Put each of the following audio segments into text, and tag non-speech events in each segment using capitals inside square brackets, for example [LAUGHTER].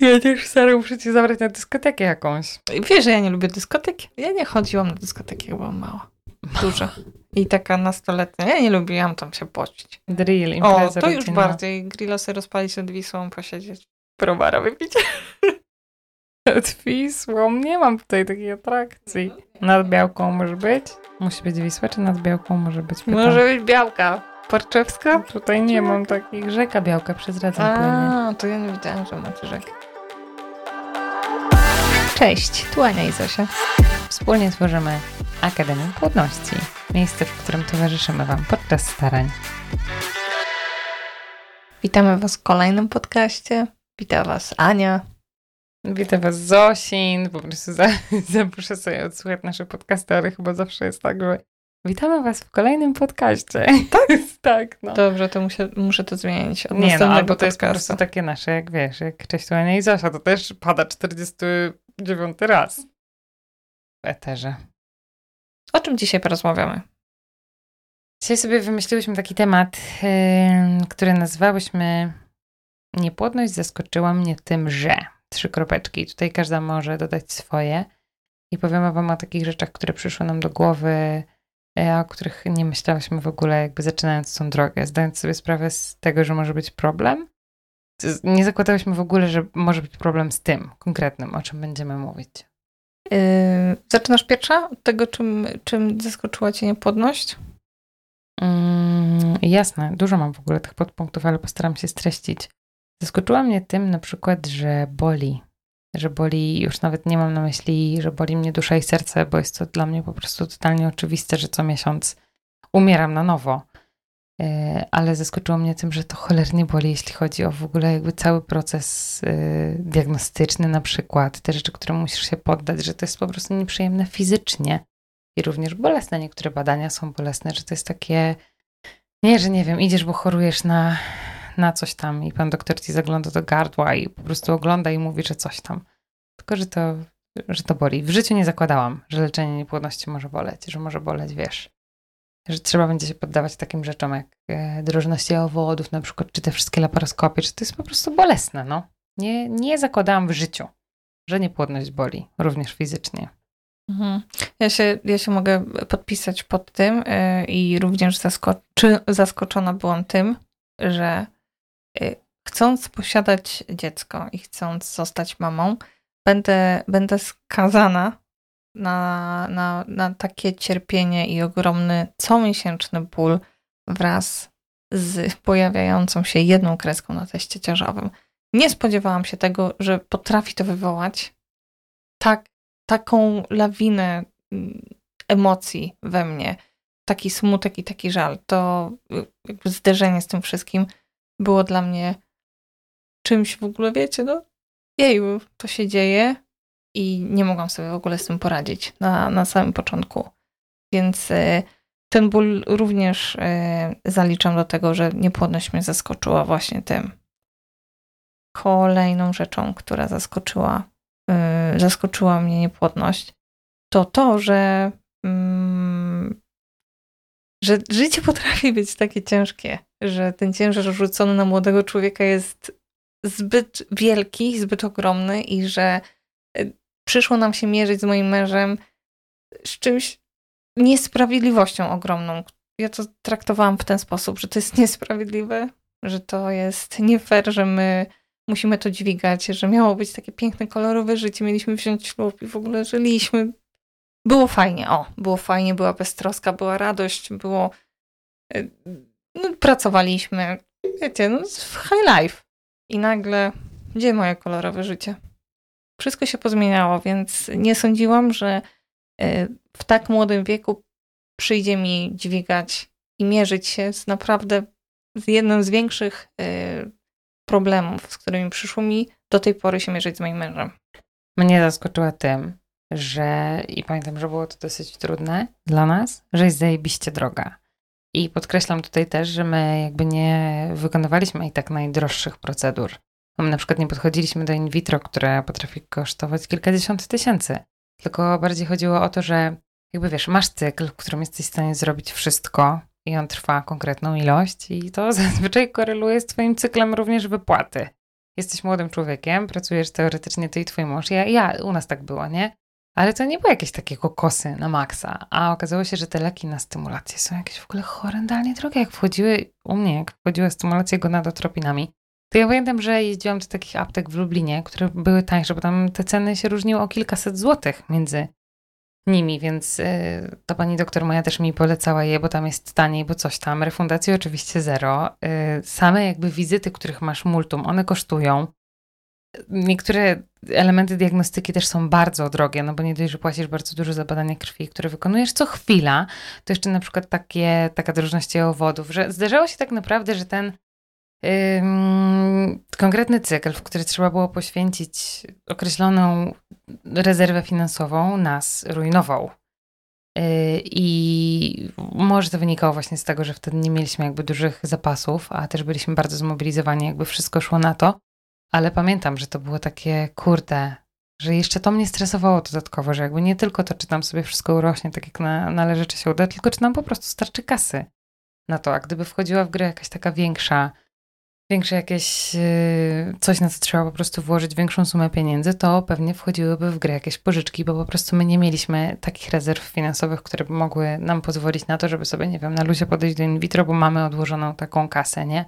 Ja też stary muszę cię zabrać na dyskotekę jakąś. Wiesz, że ja nie lubię dyskotek? Ja nie chodziłam na dyskotekę, jak byłam mała. Duża. I taka nastoletnia. Ja nie lubiłam tam się pocić. Drill, O, impreza to już rodzinna. bardziej. Grilla sobie rozpalić nad Wisłą, posiedzieć. Browara wypić. Nad Wisłą. Nie mam tutaj takiej atrakcji. Nad Białką może być? Musi być Wisła, czy nad Białką może być? Pytam. Może być białka. Parczewska? Tutaj nie mam takich. Rzeka Białka przez Radzeń płynie. A, to ja nie wiedziałam, że macie rzekę. Cześć, tu Ania i Zosia. Wspólnie tworzymy Akademię Płodności. Miejsce, w którym towarzyszymy Wam podczas starań. Witamy Was w kolejnym podcaście. Wita Was Ania. Witam Was Zosin. Po prostu za, [LAUGHS] zaproszę sobie odsłuchać nasze podcasty, ale chyba zawsze jest tak, że witamy Was w kolejnym podcaście. Tak? [LAUGHS] tak, no. Dobrze, to muszę, muszę to zmienić od Nie no, albo to jest po podcastu. prostu takie nasze, jak wiesz, jak Cześć tu Ania i Zosia, to też pada 49 raz w eterze. O czym dzisiaj porozmawiamy? Dzisiaj sobie wymyśliłyśmy taki temat, yy, który nazwałyśmy Niepłodność zaskoczyła mnie tym, że trzy kropeczki. Tutaj każda może dodać swoje i powiemy wam o takich rzeczach, które przyszły nam do głowy, yy, o których nie myślałyśmy w ogóle, jakby zaczynając tą drogę, zdając sobie sprawę z tego, że może być problem. Nie zakładałyśmy w ogóle, że może być problem z tym konkretnym, o czym będziemy mówić. Yy, zaczynasz pierwsza od tego, czym, czym zaskoczyła Cię niepłodność? Mm, jasne, dużo mam w ogóle tych podpunktów, ale postaram się streścić. Zaskoczyła mnie tym na przykład, że boli. Że boli, już nawet nie mam na myśli, że boli mnie dusza i serce, bo jest to dla mnie po prostu totalnie oczywiste, że co miesiąc umieram na nowo. Yy, Ale zaskoczyło mnie tym, że to cholernie boli, jeśli chodzi o w ogóle jakby cały proces yy, diagnostyczny na przykład, te rzeczy, które musisz się poddać, że to jest po prostu nieprzyjemne fizycznie i również bolesne. Niektóre badania są bolesne, że to jest takie, nie, że nie wiem, idziesz, bo chorujesz na, na coś tam i pan doktor ci zagląda do gardła i po prostu ogląda i mówi, że coś tam. Tylko, że to, że to boli. W życiu nie zakładałam, że leczenie niepłodności może boleć, że może boleć, wiesz, że trzeba będzie się poddawać takim rzeczom jak e, drożność owodów na przykład, czy te wszystkie laparoskopie, czy to jest po prostu bolesne, no. Nie, nie zakładałam w życiu, że niepłodność boli, również fizycznie. Mhm. Ja, się, ja się mogę podpisać pod tym yy, i również zaskoczy, zaskoczona byłam tym, że yy, chcąc posiadać dziecko i chcąc zostać mamą, będę, będę skazana na, na, na takie cierpienie i ogromny comiesięczny ból wraz z pojawiającą się jedną kreską na teście ciążowym. Nie spodziewałam się tego, że potrafi to wywołać tak, taką lawinę mm, emocji we mnie, taki smutek i taki żal. To y, zderzenie z tym wszystkim było dla mnie czymś w ogóle, wiecie, no jeju, to się dzieje i nie mogłam sobie w ogóle z tym poradzić na, na samym początku. Więc y, ten ból również y, zaliczam do tego, że niepłodność mnie zaskoczyła właśnie tym. Kolejną rzeczą, która zaskoczyła, y, zaskoczyła mnie niepłodność, to to, że, mm, że życie potrafi być takie ciężkie, że ten ciężar rzucony na młodego człowieka jest zbyt wielki, zbyt ogromny i że przyszło nam się mierzyć z moim mężem z czymś niesprawiedliwością ogromną. Ja to traktowałam w ten sposób, że to jest niesprawiedliwe, że to jest nie fair, że my musimy to dźwigać, że miało być takie piękne, kolorowe życie, mieliśmy wziąć ślub i w ogóle żyliśmy. Było fajnie, o, było fajnie, była beztroska, była radość, było... y, No, pracowaliśmy, wiecie, no, high life. I nagle, gdzie moje kolorowe życie? Wszystko się pozmieniało, więc nie sądziłam, że y, w tak młodym wieku przyjdzie mi dźwigać i mierzyć się z naprawdę z jednym z większych y, problemów, z którymi przyszło mi do tej pory się mierzyć z moim mężem. Mnie zaskoczyła tym, że i pamiętam, że było to dosyć trudne dla nas, że jest zajebiście droga. I podkreślam tutaj też, że my jakby nie wykonywaliśmy i tak najdroższych procedur. My na przykład nie podchodziliśmy do in vitro, które potrafi kosztować kilkadziesiąt tysięcy. Tylko bardziej chodziło o to, że jakby wiesz, masz cykl, w którym jesteś w stanie zrobić wszystko i on trwa konkretną ilość i to [LAUGHS] zazwyczaj koreluje z twoim cyklem również wypłaty. jesteś młodym człowiekiem, pracujesz teoretycznie ty i twój mąż. Ja, ja, u nas tak było, nie? Ale to nie było jakieś takie kokosy na maksa. A okazało się, że te leki na stymulację są jakieś w ogóle horrendalnie drogie. Jak wchodziły u mnie, jak wchodziły stymulacje gonadotropinami, to ja pamiętam, że jeździłam do takich aptek w Lublinie, które były tańsze, bo tam te ceny się różniły o kilkaset złotych między nimi, więc yy, ta pani doktor moja też mi polecała je, bo tam jest taniej, bo coś tam. Refundacji oczywiście zero. Yy, same jakby wizyty, których masz multum, one kosztują. Niektóre elementy diagnostyki też są bardzo drogie, no bo nie dość, że płacisz bardzo dużo za badania krwi, które wykonujesz co chwila, to jeszcze na przykład takie, taka drożność owodów, że zdarzało się tak naprawdę, że ten konkretny cykl, w który trzeba było poświęcić określoną rezerwę finansową, nas rujnował. Y, I może to wynikało właśnie z tego, że wtedy nie mieliśmy jakby dużych zapasów, a też byliśmy bardzo zmobilizowani, jakby wszystko szło na to. Ale pamiętam, że to było takie kurde, że jeszcze to mnie stresowało dodatkowo, że jakby nie tylko to, czy tam sobie wszystko urośnie tak jak na, należy, czy się uda, tylko czy nam po prostu starczy kasy na to. A gdyby wchodziła w grę jakaś taka większa, większe jakieś y, coś, na co trzeba po prostu włożyć większą sumę pieniędzy, to pewnie wchodziłyby w grę jakieś pożyczki, bo po prostu my nie mieliśmy takich rezerw finansowych, które mogły nam pozwolić na to, żeby sobie, nie wiem, na luzie podejść do in vitro, bo mamy odłożoną taką kasę, nie?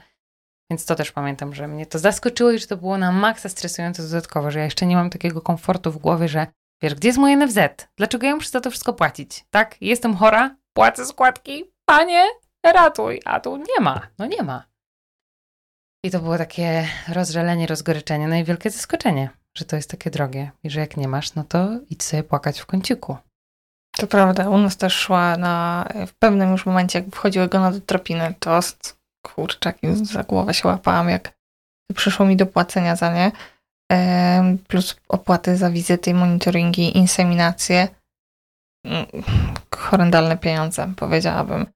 Więc to też pamiętam, że mnie to zaskoczyło i że to było na maksa stresujące dodatkowo, że ja jeszcze nie mam takiego komfortu w głowie, że wiesz, gdzie jest moje NFZ? Dlaczego ja muszę za to wszystko płacić? Tak? Jestem chora, płacę składki, panie, ratuj, a tu nie ma, no nie ma. I to było takie rozżalenie, rozgoryczenie, no i wielkie zaskoczenie, że to jest takie drogie i że jak nie masz, no to idź sobie płakać w kąciku. To prawda, u nas też szła na, w pewnym już momencie, jak wchodziły go na tropiny, to kurczaki za głowę się łapałam, jak przyszło mi do płacenia za nie, plus opłaty za wizyty, monitoringi, inseminacje. Mm, horrendalne pieniądze, powiedziałabym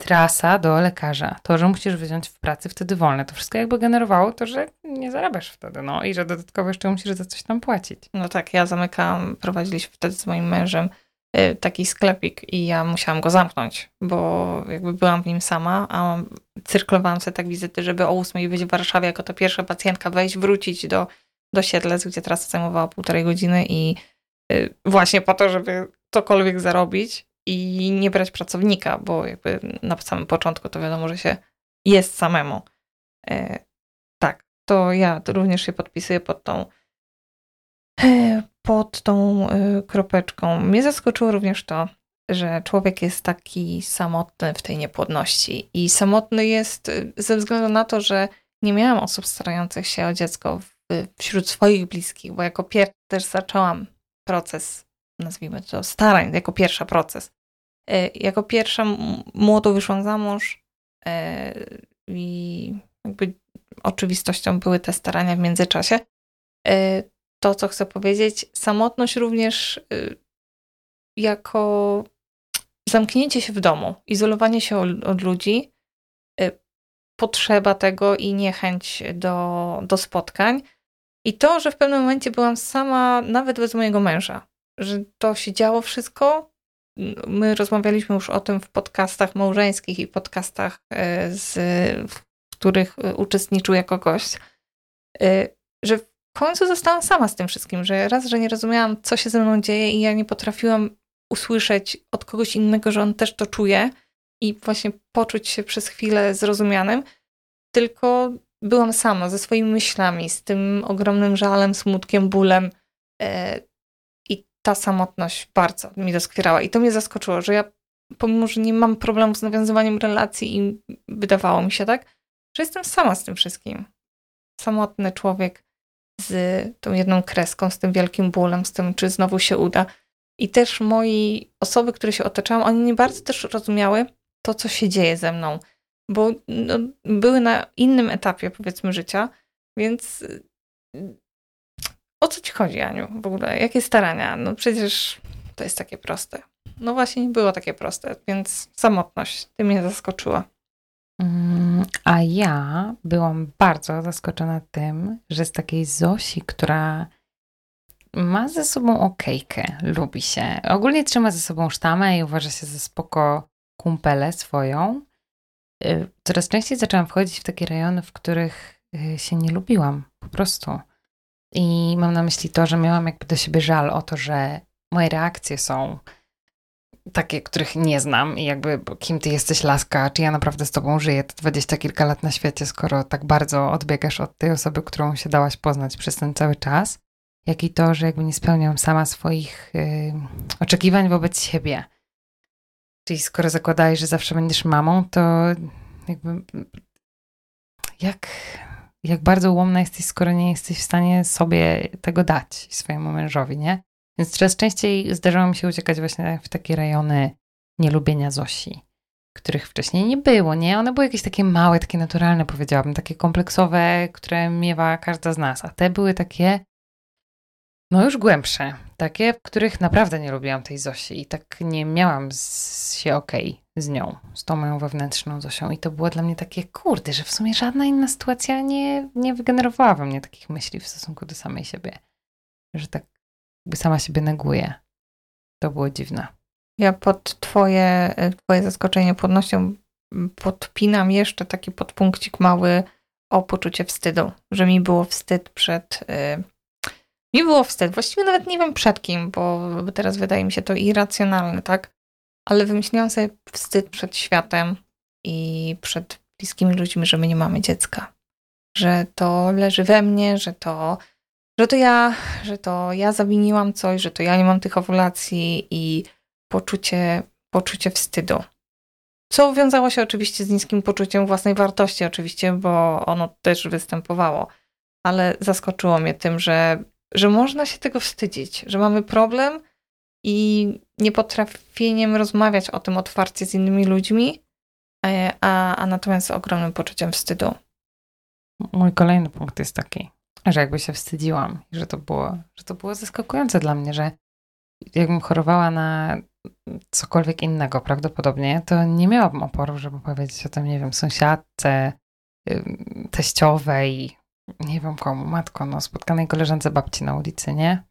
trasa do lekarza, to, że musisz wziąć w pracy wtedy wolne, to wszystko jakby generowało to, że nie zarabiasz wtedy, no i że dodatkowo jeszcze musisz za coś tam płacić. No tak, ja zamykałam, prowadziliśmy wtedy z moim mężem y, taki sklepik i ja musiałam go zamknąć, bo jakby byłam w nim sama, a cyrklowałam sobie tak wizyty, żeby o ósmej być w Warszawie jako to pierwsza pacjentka, wejść, wrócić do, do Siedlec, gdzie trasa zajmowała półtorej godziny i y, właśnie po to, żeby cokolwiek zarobić, i nie brać pracownika, bo jakby na samym początku to wiadomo, że się jest samemu. E, tak, to ja również się podpisuję pod tą e, pod tą e, kropeczką. Mnie zaskoczyło również to, że człowiek jest taki samotny w tej niepłodności. I samotny jest ze względu na to, że nie miałam osób starających się o dziecko wśród swoich bliskich, bo jako pierwsza też zaczęłam proces, nazwijmy to starań, jako pierwsza proces. E, jako pierwsza młodo wyszłam za mąż e, i jakby oczywistością były te starania w międzyczasie. E, to, co chcę powiedzieć, samotność również jako zamknięcie się w domu, izolowanie się od ludzi, potrzeba tego i niechęć do, do spotkań. I to, że w pewnym momencie byłam sama, nawet bez mojego męża, że to się działo wszystko. My rozmawialiśmy już o tym w podcastach małżeńskich i podcastach, e, z, w których e, uczestniczył jako gość, e, że w końcu zostałam sama z tym wszystkim, że raz, że nie rozumiałam, co się ze mną dzieje i ja nie potrafiłam usłyszeć od kogoś innego, że on też to czuje i właśnie poczuć się przez chwilę zrozumianym, tylko byłam sama ze swoimi myślami, z tym ogromnym żalem, smutkiem, bólem ta samotność bardzo mi doskwierała. I to mnie zaskoczyło, że ja, pomimo, że nie mam problemu z nawiązywaniem relacji i wydawało mi się tak, że jestem sama z tym wszystkim. Samotny człowiek z tą jedną kreską, z tym wielkim bólem, z tym, czy znowu się uda. I też moi osoby, które się otaczałam, oni nie bardzo też rozumiały to, co się dzieje ze mną, bo no, były na innym etapie, powiedzmy, życia, więc o co ci chodzi, Aniu, w ogóle? Jakie starania? No przecież to jest takie proste. No właśnie, nie było takie proste, więc samotność, ty mnie zaskoczyła. Mm, a ja byłam bardzo zaskoczona tym, że z takiej Zosi, która ma ze sobą okejkę, lubi się. Ogólnie trzyma ze sobą sztamę i uważa się za spoko kumpelę swoją. Y, coraz częściej zaczęłam wchodzić w takie rejony, w których y, się nie lubiłam po prostu. I mam na myśli to, że miałam jakby do siebie żal o to, że moje reakcje są takie, których nie znam i jakby kim ty jesteś laska, czy ja naprawdę z tobą żyję? Te dwadzieścia kilka lat na świecie, skoro tak bardzo odbiegasz od tej osoby, którą się dałaś poznać przez ten cały czas, jak i to, że jakby nie spełniam sama swoich yy, oczekiwań wobec siebie. Czyli skoro zakładałeś, że zawsze będziesz mamą, to jakby jak, jak bardzo ułomna jesteś, skoro nie jesteś w stanie sobie tego dać swojemu mężowi, nie? Więc coraz częściej zdarzało mi się uciekać właśnie w takie rejony nielubienia Zosi, których wcześniej nie było, nie? One były jakieś takie małe, takie naturalne, powiedziałabym, takie kompleksowe, które miewa każda z nas, a te były takie, no już głębsze, takie, w których naprawdę nie lubiłam tej Zosi i tak nie miałam z, się okej okay z nią, z tą moją wewnętrzną Zosią i to było dla mnie takie, kurde, że w sumie żadna inna sytuacja nie, nie wygenerowała we mnie takich myśli w stosunku do samej siebie, że tak jakby sama siebie neguje. To było dziwne. Ja pod twoje, twoje zaskoczenie płodnością podpinam jeszcze taki podpunkcik mały o poczucie wstydu, że mi było wstyd przed... Yy, mi było wstyd, właściwie nawet nie wiem przed kim, bo teraz wydaje mi się to irracjonalne, tak? Ale wymyśliłam sobie wstyd przed światem i przed bliskimi ludźmi, że my nie mamy dziecka. Że to leży we mnie, że to że to ja, że to ja zawiniłam coś, że to ja nie mam tych owulacji i poczucie, poczucie wstydu. Co wiązało się oczywiście z niskim poczuciem własnej wartości, oczywiście, bo ono też występowało, ale zaskoczyło mnie tym, że, że można się tego wstydzić, że mamy problem i niepotrafieniem rozmawiać o tym otwarcie z innymi ludźmi, e, a, a natomiast z ogromnym poczuciem wstydu. Mój kolejny punkt jest taki że jakby się wstydziłam, że to było, że to było zaskakujące dla mnie, że jakbym chorowała na cokolwiek innego prawdopodobnie, to nie miałabym oporu, żeby powiedzieć o tym, nie wiem, sąsiadce, teściowej, nie wiem komu, matko, no spotkanej koleżance babci na ulicy, nie?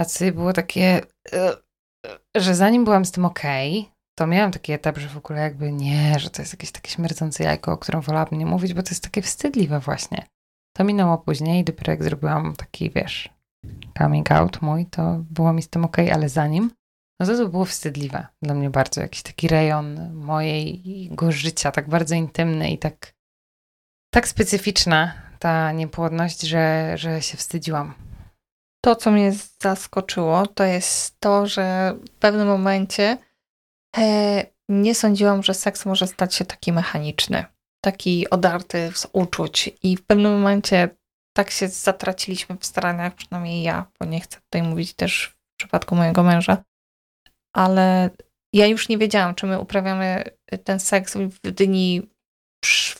A co było takie, y, że zanim byłam z tym okej, okay, to miałam taki etap, że w ogóle jakby nie, że to jest jakieś takie śmierdzące jajko, o którym wolałabym nie mówić, bo to jest takie wstydliwe właśnie. To minęło później, dopiero jak zrobiłam taki, wiesz, coming out mój, to było mi z tym ok, ale zanim, no to to było wstydliwe dla mnie bardzo. Jakiś taki rejon mojego życia, tak bardzo intymny i tak, tak specyficzna ta niepłodność, że, że się wstydziłam. To, co mnie zaskoczyło, to jest to, że w pewnym momencie e, nie sądziłam, że seks może stać się taki mechaniczny taki odarty z uczuć i w pewnym momencie tak się zatraciliśmy w staraniach, przynajmniej ja, bo nie chcę tutaj mówić też w przypadku mojego męża, ale ja już nie wiedziałam, czy my uprawiamy ten seks w dni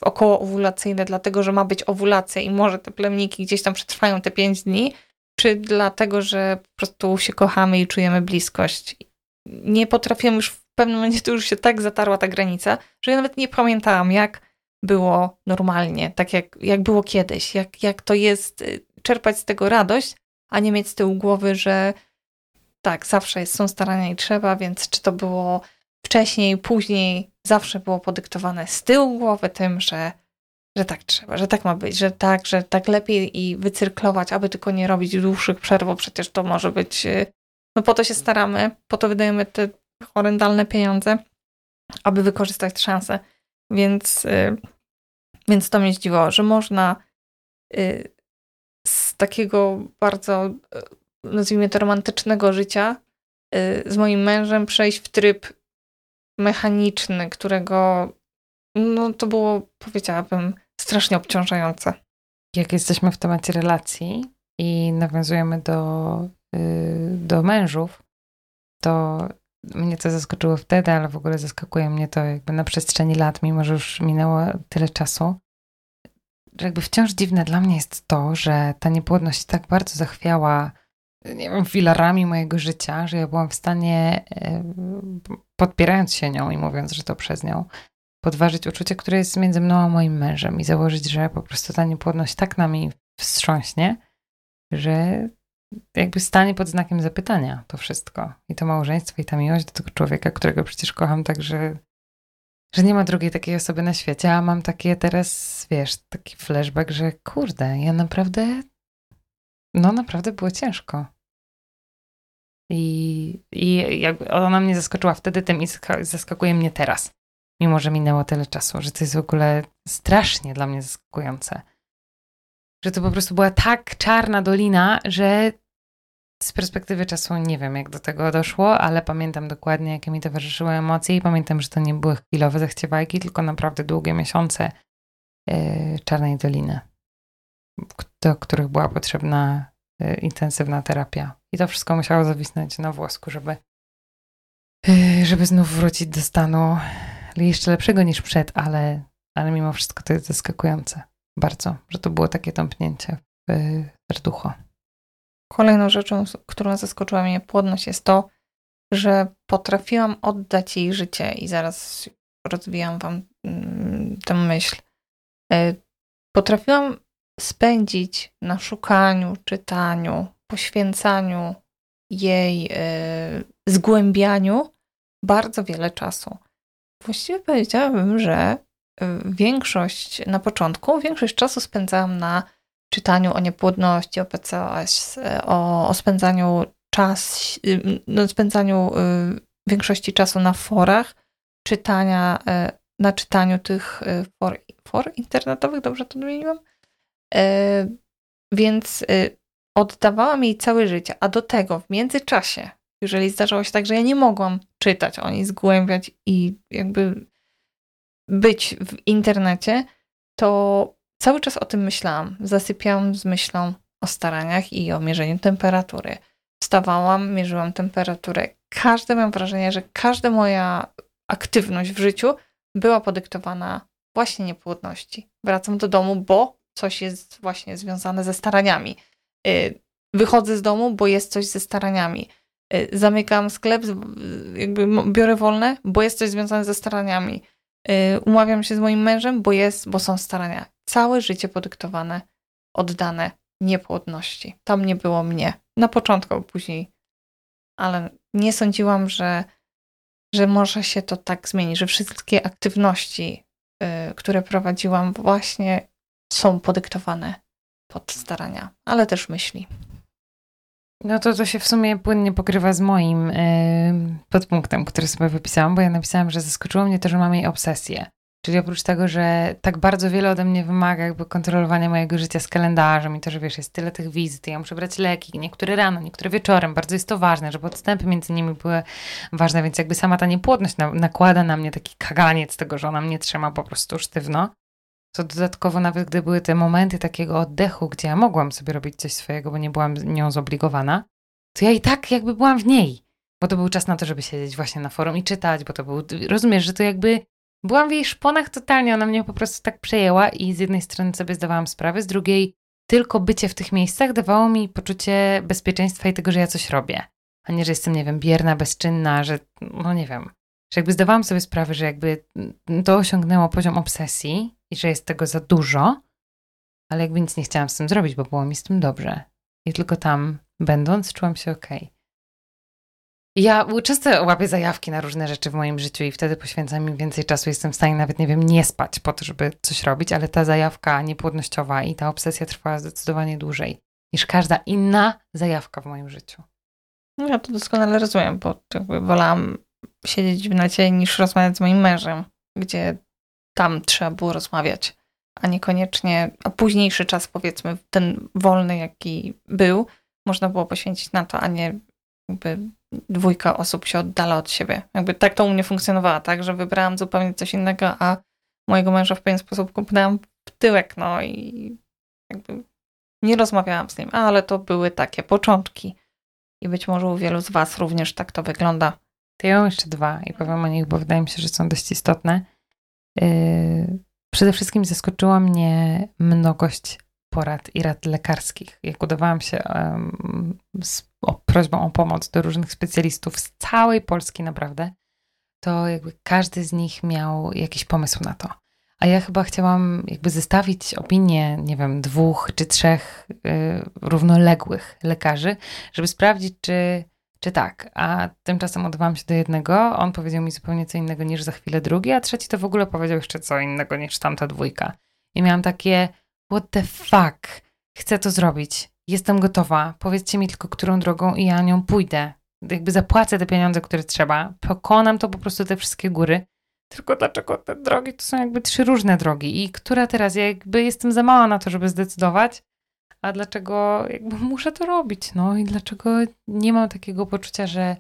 około owulacyjne, dlatego że ma być owulacja i może te plemniki gdzieś tam przetrwają te pięć dni, czy dlatego, że po prostu się kochamy i czujemy bliskość. Nie potrafiłam już w pewnym momencie, to już się tak zatarła ta granica, że ja nawet nie pamiętałam, jak było normalnie, tak jak, jak było kiedyś, jak, jak to jest y, czerpać z tego radość, a nie mieć z tyłu głowy, że tak, zawsze są starania i trzeba, więc czy to było wcześniej, później, zawsze było podyktowane z tyłu głowy tym, że, że tak trzeba, że tak ma być, że tak, że tak lepiej i wycyrklować, aby tylko nie robić dłuższych przerw, bo przecież to może być, y, no po to się staramy, po to wydajemy te horrendalne pieniądze, aby wykorzystać szansę. Więc, y, więc to mnie zdziwiło, że można y, z takiego bardzo, nazwijmy to, romantycznego życia z moim mężem przejść w tryb mechaniczny, którego no to było, powiedziałabym, strasznie obciążające. Jak jesteśmy w temacie relacji i nawiązujemy do, do mężów, to mnie to zaskoczyło wtedy, ale w ogóle zaskakuje mnie to jakby na przestrzeni lat, mimo że już minęło tyle czasu. Jakby wciąż dziwne dla mnie jest to, że ta niepłodność tak bardzo zachwiała, nie wiem, filarami mojego życia, że ja byłam w stanie, e, podpierając się nią i mówiąc, że to przez nią, podważyć uczucie, które jest między mną a moim mężem i założyć, że po prostu ta niepłodność tak nami wstrząśnie, że jakby stanie pod znakiem zapytania to wszystko. I to małżeństwo, i ta miłość do tego człowieka, którego przecież kocham, także że nie ma drugiej takiej osoby na świecie, a mam takie teraz, wiesz, taki flashback, że kurde, ja naprawdę, no naprawdę było ciężko. I, i jakby ona mnie zaskoczyła wtedy tym i zaskakuje mnie teraz. Mimo, że minęło tyle czasu, że to jest w ogóle strasznie dla mnie zaskakujące. Że to po prostu była tak czarna dolina, że z perspektywy czasu nie wiem, jak do tego doszło, ale pamiętam dokładnie, jakie mi towarzyszyły emocje i pamiętam, że to nie były chwilowe zachciewajki, tylko naprawdę długie miesiące yy, czarnej doliny, do których była potrzebna yy, intensywna terapia. I to wszystko musiało zawisnąć na włosku, żeby, yy, żeby znów wrócić do stanu jeszcze lepszego niż przed, ale, ale mimo wszystko to jest zaskakujące. Bardzo, że to było takie tąpnięcie w serducho. Kolejną rzeczą, którą zaskoczyła mnie płodność, jest to, że potrafiłam oddać jej życie i zaraz rozwijam wam mm, tę myśl. E, potrafiłam spędzić na szukaniu, czytaniu, poświęcaniu jej, e, zgłębianiu bardzo wiele czasu. Właściwie powiedziałabym, że e, większość na początku, większość czasu spędzałam na czytaniu o niepłodności, o PCOS, o, o spędzaniu czas, no, spędzaniu większości czasu na forach, czytania, na czytaniu tych for, for internetowych, dobrze to odmieniłam? Więc oddawałam jej całe życie, a do tego w międzyczasie, jeżeli zdarzało się tak, że ja nie mogłam czytać o niej, zgłębiać i jakby być w internecie, to Cały czas o tym myślałam. Zasypiałam z myślą o staraniach i o mierzeniu temperatury. Wstawałam, mierzyłam temperaturę. Każde mam wrażenie, że każda moja aktywność w życiu była podyktowana właśnie niepłodności. Wracam do domu, bo coś jest właśnie związane ze staraniami. Y, wychodzę z domu, bo jest coś ze staraniami. Y, zamykam sklep, jakby biorę wolne, bo jest coś związane ze staraniami. Y, umawiam się z moim mężem, bo jest, bo są starania całe życie podyktowane, oddane niepłodności. Tam nie było mnie. Na początku, później. Ale nie sądziłam, że, że może się to tak zmienić, że wszystkie aktywności, które prowadziłam, właśnie są podyktowane pod starania, ale też myśli. No to to się w sumie płynnie pokrywa z moim yy, podpunktem, który sobie wypisałam, bo ja napisałam, że zaskoczyło mnie to, że mam jej obsesję. Czyli oprócz tego, że tak bardzo wiele ode mnie wymaga jakby kontrolowania mojego życia z kalendarzem i to, że wiesz, jest tyle tych wizyt, ja muszę brać leki, niektóre rano, niektóre wieczorem, bardzo jest to ważne, żeby odstępy między nimi były ważne, więc jakby sama ta niepłodność na, nakłada na mnie taki kaganiec tego, że ona mnie trzyma po prostu sztywno. To dodatkowo nawet gdy były te momenty takiego oddechu, gdzie ja mogłam sobie robić coś swojego, bo nie byłam nią zobligowana, to ja i tak jakby byłam w niej. Bo to był czas na to, żeby siedzieć właśnie na forum i czytać, bo to był, rozumiesz, że to jakby Byłam w jej szponach totalnie, ona mnie po prostu tak przejęła i z jednej strony sobie zdawałam sprawę, z drugiej tylko bycie w tych miejscach dawało mi poczucie bezpieczeństwa i tego, że ja coś robię. A nie, że jestem, nie wiem, bierna, bezczynna, że no nie wiem. Że jakby zdawałam sobie sprawę, że jakby to osiągnęło poziom obsesji i że jest tego za dużo, ale jakby nic nie chciałam z tym zrobić, bo było mi z tym dobrze. I tylko tam, będąc, czułam się okej. Okay. Ja często łapię zajawki na różne rzeczy w moim życiu i wtedy poświęcam im więcej czasu. Jestem w stanie nawet, nie wiem, nie spać po to, żeby coś robić, ale ta zajawka niepłodnościowa i ta obsesja trwała zdecydowanie dłużej niż każda inna zajawka w moim życiu. No ja to doskonale rozumiem, bo jakby wolałam siedzieć w nacie niż rozmawiać z moim mężem, gdzie tam trzeba było rozmawiać, a niekoniecznie, a późniejszy czas, powiedzmy, ten wolny, jaki był, można było poświęcić na to, a nie jakby dwójka osób się oddala od siebie. Jakby tak to u mnie funkcjonowała, tak, że wybrałam zupełnie coś innego, a mojego męża w pewien sposób kupnęłam w tyłek, no i jakby nie rozmawiałam z nim, ale to były takie początki. I być może u wielu z Was również tak to wygląda. To ja jeszcze dwa i powiem o nich, bo wydaje mi się, że są dość istotne. Yy, przede wszystkim zaskoczyła mnie mnogość porad i rad lekarskich. Jak udawałam się z prośbą o pomoc do różnych specjalistów z całej Polski naprawdę, to jakby każdy z nich miał jakiś pomysł na to. A ja chyba chciałam jakby zestawić opinię, nie wiem, dwóch czy trzech y, równoległych lekarzy, żeby sprawdzić, czy, czy tak. A tymczasem odwałam się do jednego, on powiedział mi zupełnie co innego niż za chwilę drugi, a trzeci to w ogóle powiedział jeszcze co innego niż tamta dwójka. I miałam takie, what the fuck, chcę to zrobić, jestem gotowa, powiedzcie mi tylko, którą drogą i ja nią pójdę. Jakby zapłacę te pieniądze, które trzeba, pokonam to po prostu te wszystkie góry. Tylko dlaczego te drogi to są jakby trzy różne drogi i która teraz, ja jakby jestem za mała na to, żeby zdecydować, a dlaczego jakby [LAUGHS] muszę to robić, no i dlaczego nie mam takiego poczucia, że,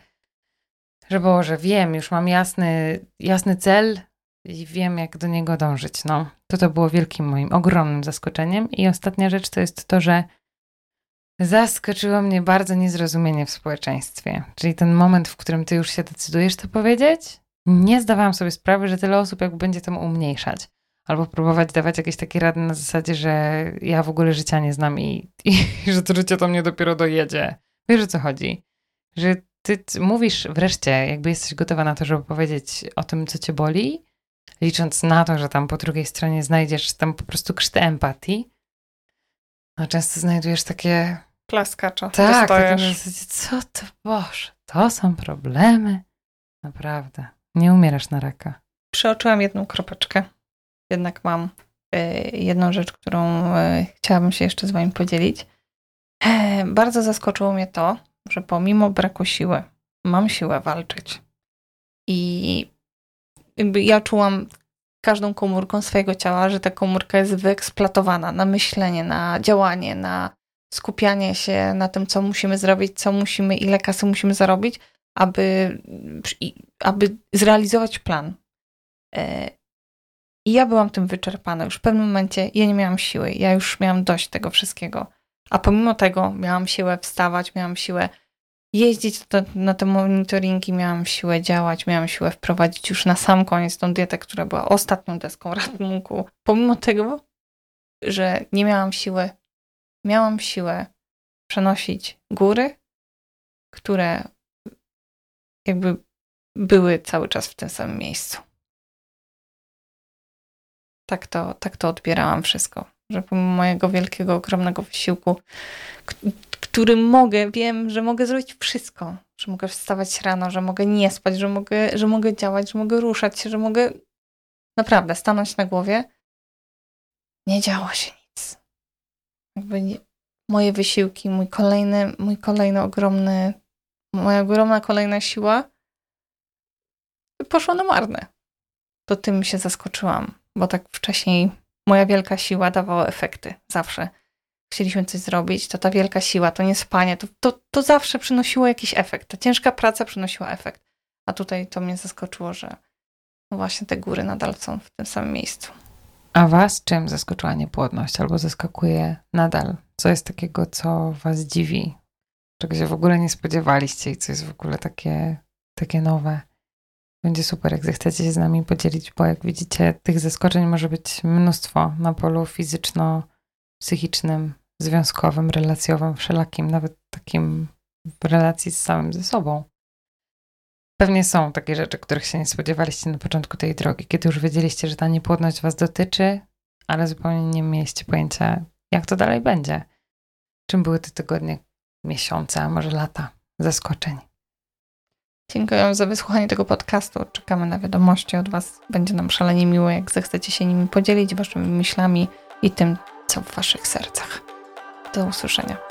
że Boże, wiem, już mam jasny, jasny cel i wiem, jak do niego dążyć, no. To to było wielkim moim, ogromnym zaskoczeniem. I ostatnia rzecz to jest to, że zaskoczyło mnie bardzo niezrozumienie w społeczeństwie, czyli ten moment, w którym ty już się decydujesz to powiedzieć, nie zdawałam sobie sprawy, że tyle osób jakby będzie temu umniejszać albo próbować dawać jakieś takie rady na zasadzie, że ja w ogóle życia nie znam i, i, i [LAUGHS] że to życie to mnie dopiero dojedzie. Wiesz o co chodzi? Że ty, mówisz wreszcie, jakby jesteś gotowa na to, żeby powiedzieć o tym, co cię boli, licząc na to, że tam po drugiej stronie znajdziesz tam po prostu krztę empatii, a często znajdujesz takie... Plaskacza. Tak, takie zasadzie, co to, Boże, to są problemy. Naprawdę. Nie umierasz na raka. Przeoczyłam jedną kropeczkę jednak mam e, jedną rzecz, którą e, chciałabym się jeszcze z Wami podzielić. E, bardzo zaskoczyło mnie to, że pomimo braku siły, mam siłę walczyć. I ja czułam każdą komórką swojego ciała, że ta komórka jest wyeksploatowana na myślenie, na działanie, na skupianie się na tym, co musimy zrobić, co musimy, ile kasy musimy zarobić, aby, aby zrealizować plan. I ja byłam tym wyczerpana. Już w pewnym momencie ja nie miałam siły. Ja już miałam dość tego wszystkiego. A pomimo tego miałam siłę wstawać, miałam siłę jeździć na te monitoringi, miałam siłę działać, miałam siłę wprowadzić już na sam koniec tą dietę, która była ostatnią deską ratunku. Pomimo tego, że nie miałam siły, miałam siłę przenosić góry, które jakby były cały czas w tym samym miejscu tak to, tak to odbierałam wszystko. Że pomimo mojego wielkiego, ogromnego wysiłku, którym mogę, wiem, że mogę zrobić wszystko. Że mogę wstawać rano, że mogę nie spać, że mogę, że mogę działać, że mogę ruszać się, że mogę naprawdę stanąć na głowie. Nie działo się nic. Jakby nie, moje wysiłki, mój kolejny, mój kolejny ogromny, moja ogromna kolejna siła poszła na marne. To tym się zaskoczyłam bo tak wcześniej moja wielka siła dawała efekty zawsze. Chcieliśmy coś zrobić, to ta wielka siła, to nie spanie, to, to, to zawsze przynosiło jakiś efekt. Ta ciężka praca przynosiła efekt. A tutaj to mnie zaskoczyło, że właśnie te góry nadal są w tym samym miejscu. A was czym zaskoczyła niepłodność albo zaskakuje nadal? Co jest takiego, co was dziwi? Czego się w ogóle nie spodziewaliście i co jest w ogóle takie, takie nowe? Będzie super, jak zechcecie się z nami podzielić, bo jak widzicie, tych zaskoczeń może być mnóstwo na polu fizyczno-psychicznym, związkowym, relacjowym, wszelakim, nawet takim w relacji z samym ze sobą. Pewnie są takie rzeczy, których się nie spodziewaliście na początku tej drogi, kiedy już wiedzieliście, że ta niepłodność Was dotyczy, ale zupełnie nie mieliście pojęcia, jak to dalej będzie. Czym były te tygodnie, miesiące, a może lata zaskoczeń. Dziękuję za wysłuchanie tego podcastu. Czekamy na wiadomości od Was. Będzie nam szalenie miło, jak zechcecie się nimi podzielić, Waszymi myślami i tym, co w Waszych sercach. Do usłyszenia.